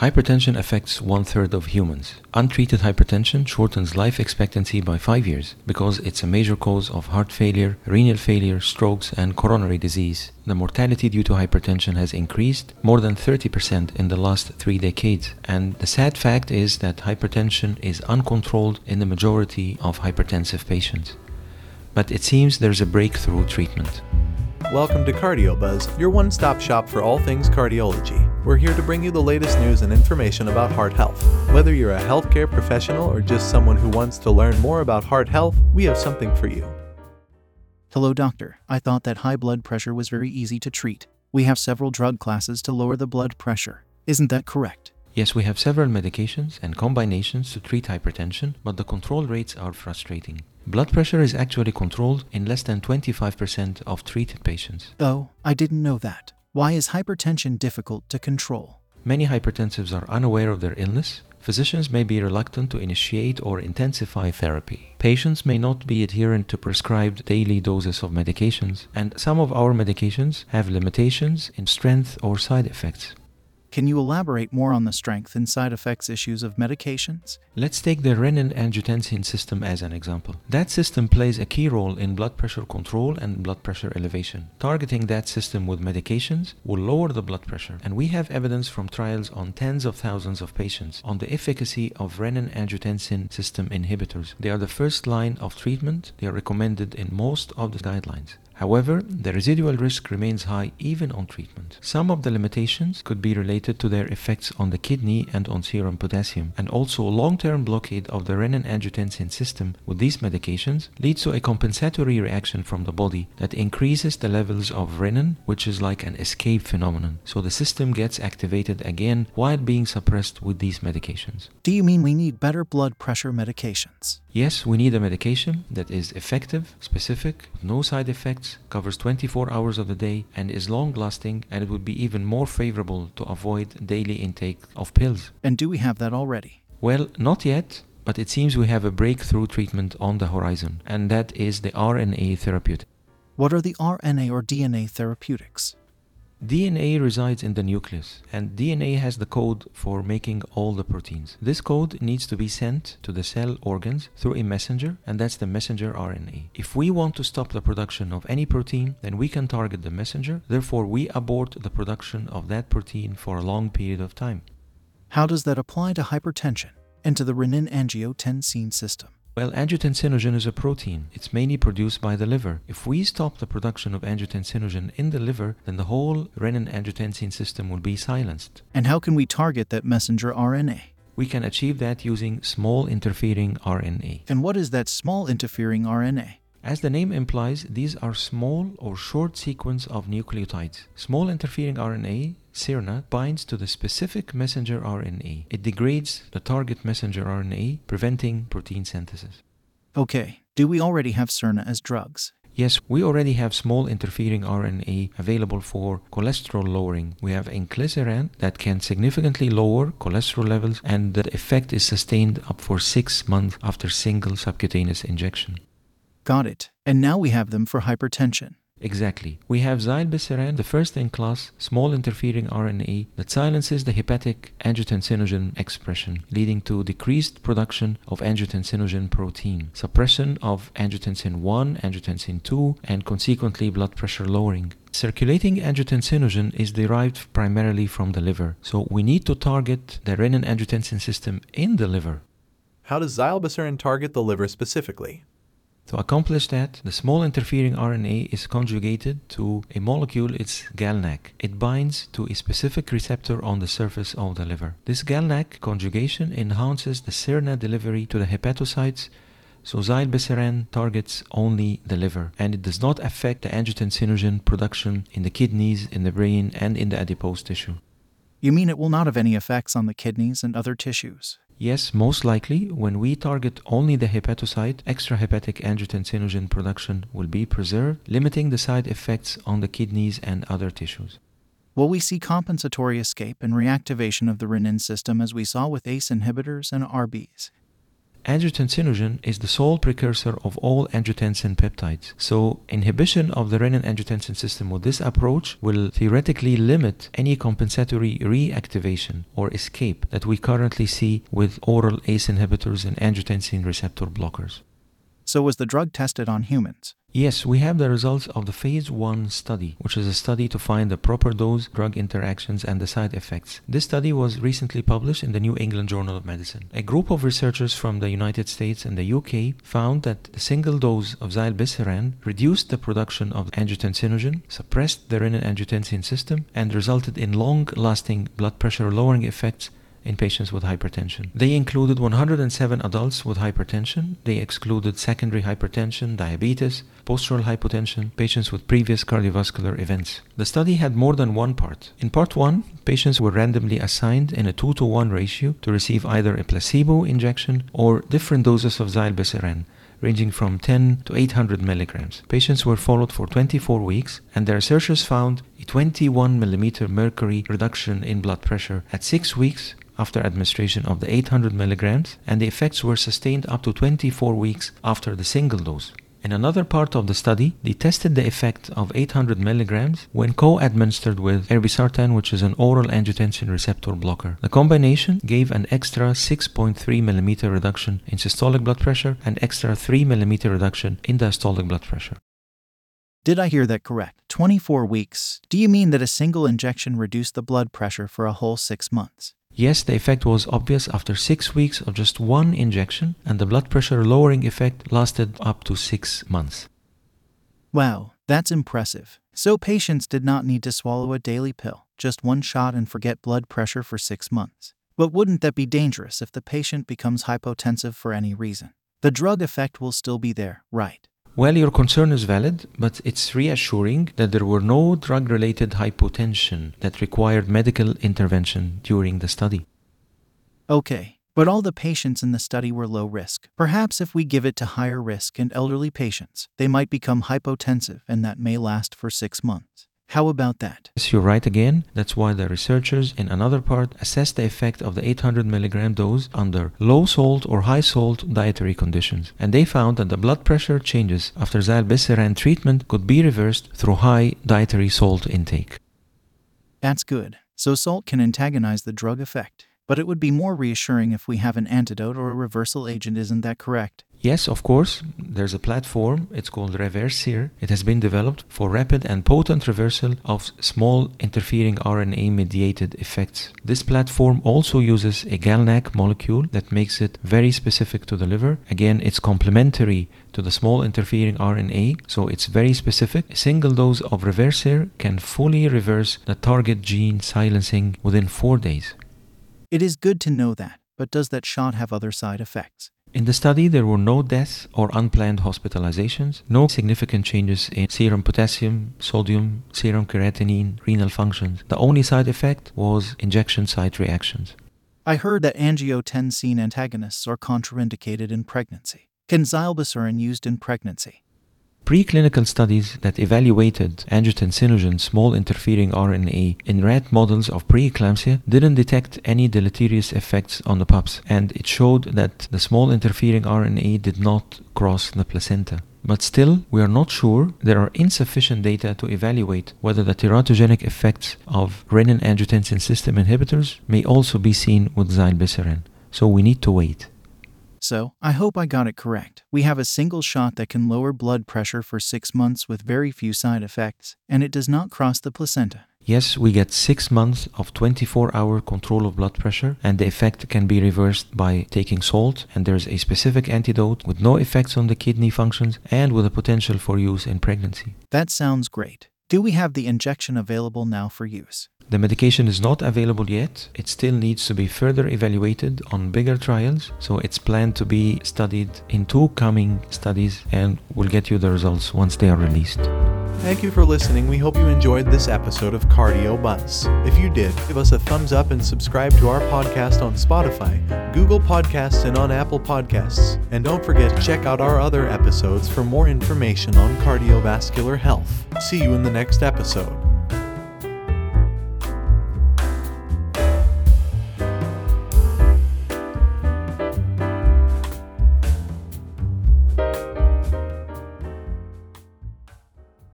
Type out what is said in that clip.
Hypertension affects one third of humans. Untreated hypertension shortens life expectancy by five years because it's a major cause of heart failure, renal failure, strokes, and coronary disease. The mortality due to hypertension has increased more than 30% in the last three decades. And the sad fact is that hypertension is uncontrolled in the majority of hypertensive patients. But it seems there's a breakthrough treatment. Welcome to CardioBuzz, your one-stop shop for all things cardiology. We're here to bring you the latest news and information about heart health. Whether you're a healthcare professional or just someone who wants to learn more about heart health, we have something for you. Hello, doctor. I thought that high blood pressure was very easy to treat. We have several drug classes to lower the blood pressure. Isn't that correct? Yes, we have several medications and combinations to treat hypertension, but the control rates are frustrating. Blood pressure is actually controlled in less than 25% of treated patients. Oh, I didn't know that. Why is hypertension difficult to control? Many hypertensives are unaware of their illness. Physicians may be reluctant to initiate or intensify therapy. Patients may not be adherent to prescribed daily doses of medications, and some of our medications have limitations in strength or side effects. Can you elaborate more on the strength and side effects issues of medications? Let's take the renin-angiotensin system as an example. That system plays a key role in blood pressure control and blood pressure elevation. Targeting that system with medications will lower the blood pressure, and we have evidence from trials on tens of thousands of patients on the efficacy of renin-angiotensin system inhibitors. They are the first line of treatment. They are recommended in most of the guidelines. However, the residual risk remains high even on treatment. Some of the limitations could be related to their effects on the kidney and on serum potassium, and also long-term blockade of the renin-angiotensin system with these medications leads to a compensatory reaction from the body that increases the levels of renin, which is like an escape phenomenon. So the system gets activated again while being suppressed with these medications. Do you mean we need better blood pressure medications? Yes, we need a medication that is effective, specific, no side effects, covers 24 hours of the day, and is long lasting, and it would be even more favorable to avoid daily intake of pills. And do we have that already? Well, not yet, but it seems we have a breakthrough treatment on the horizon, and that is the RNA therapeutic. What are the RNA or DNA therapeutics? DNA resides in the nucleus, and DNA has the code for making all the proteins. This code needs to be sent to the cell organs through a messenger, and that's the messenger RNA. If we want to stop the production of any protein, then we can target the messenger, therefore, we abort the production of that protein for a long period of time. How does that apply to hypertension and to the renin-angiotensin system? Well, angiotensinogen is a protein. It's mainly produced by the liver. If we stop the production of angiotensinogen in the liver, then the whole renin-angiotensin system will be silenced. And how can we target that messenger RNA? We can achieve that using small interfering RNA. And what is that small interfering RNA? As the name implies, these are small or short sequence of nucleotides. Small interfering RNA, siRNA, binds to the specific messenger RNA. It degrades the target messenger RNA, preventing protein synthesis. Okay, do we already have siRNA as drugs? Yes, we already have small interfering RNA available for cholesterol lowering. We have inclisiran that can significantly lower cholesterol levels and the effect is sustained up for six months after single subcutaneous injection. Got it. And now we have them for hypertension. Exactly. We have zilebesiran, the first in class small interfering RNA that silences the hepatic angiotensinogen expression, leading to decreased production of angiotensinogen protein, suppression of angiotensin 1, angiotensin 2, and consequently blood pressure lowering. Circulating angiotensinogen is derived primarily from the liver, so we need to target the renin-angiotensin system in the liver. How does zilebesiran target the liver specifically? To accomplish that, the small interfering RNA is conjugated to a molecule, it's GalNAc. It binds to a specific receptor on the surface of the liver. This GalNAc conjugation enhances the siRNA delivery to the hepatocytes, so zilebesiran targets only the liver and it does not affect the angiotensinogen production in the kidneys, in the brain, and in the adipose tissue. You mean it will not have any effects on the kidneys and other tissues? Yes, most likely, when we target only the hepatocyte, extrahepatic angiotensinogen production will be preserved, limiting the side effects on the kidneys and other tissues. Will we see compensatory escape and reactivation of the renin system as we saw with ACE inhibitors and ARBs? Angiotensinogen is the sole precursor of all angiotensin peptides. So, inhibition of the renin angiotensin system with this approach will theoretically limit any compensatory reactivation or escape that we currently see with oral ACE inhibitors and angiotensin receptor blockers. So, was the drug tested on humans? Yes, we have the results of the phase 1 study, which is a study to find the proper dose, drug interactions, and the side effects. This study was recently published in the New England Journal of Medicine. A group of researchers from the United States and the UK found that the single dose of zilebesiran reduced the production of angiotensinogen, suppressed the renin angiotensin system, and resulted in long-lasting blood pressure lowering effects in patients with hypertension. They included 107 adults with hypertension. They excluded secondary hypertension, diabetes, postural hypotension, patients with previous cardiovascular events. The study had more than one part. In part 1, patients were randomly assigned in a 2 to 1 ratio to receive either a placebo injection or different doses of zilebesiran ranging from 10 to 800 milligrams. Patients were followed for 24 weeks, and the researchers found a 21 millimeter mercury reduction in blood pressure at 6 weeks after administration of the 800 milligrams, and the effects were sustained up to 24 weeks after the single dose. In another part of the study, they tested the effect of 800 milligrams when co-administered with irbesartan, which is an oral angiotensin receptor blocker. The combination gave an extra 6.3 millimeter reduction in systolic blood pressure and extra 3 millimeter reduction in diastolic blood pressure. Did I hear that correct? 24 weeks. Do you mean that a single injection reduced the blood pressure for a whole six months? Yes, the effect was obvious after six weeks of just one injection, and the blood pressure lowering effect lasted up to six months. Wow, that's impressive. So patients did not need to swallow a daily pill, just one shot and forget blood pressure for six months. But wouldn't that be dangerous if the patient becomes hypotensive for any reason? The drug effect will still be there, right? Well, your concern is valid, but it's reassuring that there were no drug related hypotension that required medical intervention during the study. Okay, but all the patients in the study were low risk. Perhaps if we give it to higher risk and elderly patients, they might become hypotensive and that may last for six months. How about that? Yes, you're right again. That's why the researchers in another part assessed the effect of the 800 milligram dose under low salt or high salt dietary conditions. And they found that the blood pressure changes after zilebesiran treatment could be reversed through high dietary salt intake. That's good. So salt can antagonize the drug effect. But it would be more reassuring if we have an antidote or a reversal agent, isn't that correct? Yes, of course, there's a platform, it's called Reversir. It has been developed for rapid and potent reversal of small interfering RNA mediated effects. This platform also uses a GalNAc molecule that makes it very specific to the liver. Again, it's complementary to the small interfering RNA, so it's very specific. A single dose of Reversir can fully reverse the target gene silencing within four days. It is good to know that, but does that shot have other side effects? In the study, there were no deaths or unplanned hospitalizations, no significant changes in serum potassium, sodium, serum creatinine, renal functions. The only side effect was injection site reactions. I heard that angiotensin antagonists are contraindicated in pregnancy. Can zilebesiran used in pregnancy? Preclinical studies that evaluated angiotensinogen small interfering RNA in rat models of preeclampsia didn't detect any deleterious effects on the pups, and it showed that the small interfering RNA did not cross the placenta. But still, we are not sure there are insufficient data to evaluate whether the teratogenic effects of renin angiotensin system inhibitors may also be seen with zilebesiran. So we need to wait. So, I hope I got it correct. We have a single shot that can lower blood pressure for six months with very few side effects, and it does not cross the placenta. Yes, we get six months of 24 hour control of blood pressure, and the effect can be reversed by taking salt. And there's a specific antidote with no effects on the kidney functions and with a potential for use in pregnancy. That sounds great. Do we have the injection available now for use? The medication is not available yet. It still needs to be further evaluated on bigger trials. So it's planned to be studied in two coming studies, and we'll get you the results once they are released. Thank you for listening. We hope you enjoyed this episode of Cardio Buzz. If you did, give us a thumbs up and subscribe to our podcast on Spotify, Google Podcasts, and on Apple Podcasts. And don't forget to check out our other episodes for more information on cardiovascular health. See you in the next episode.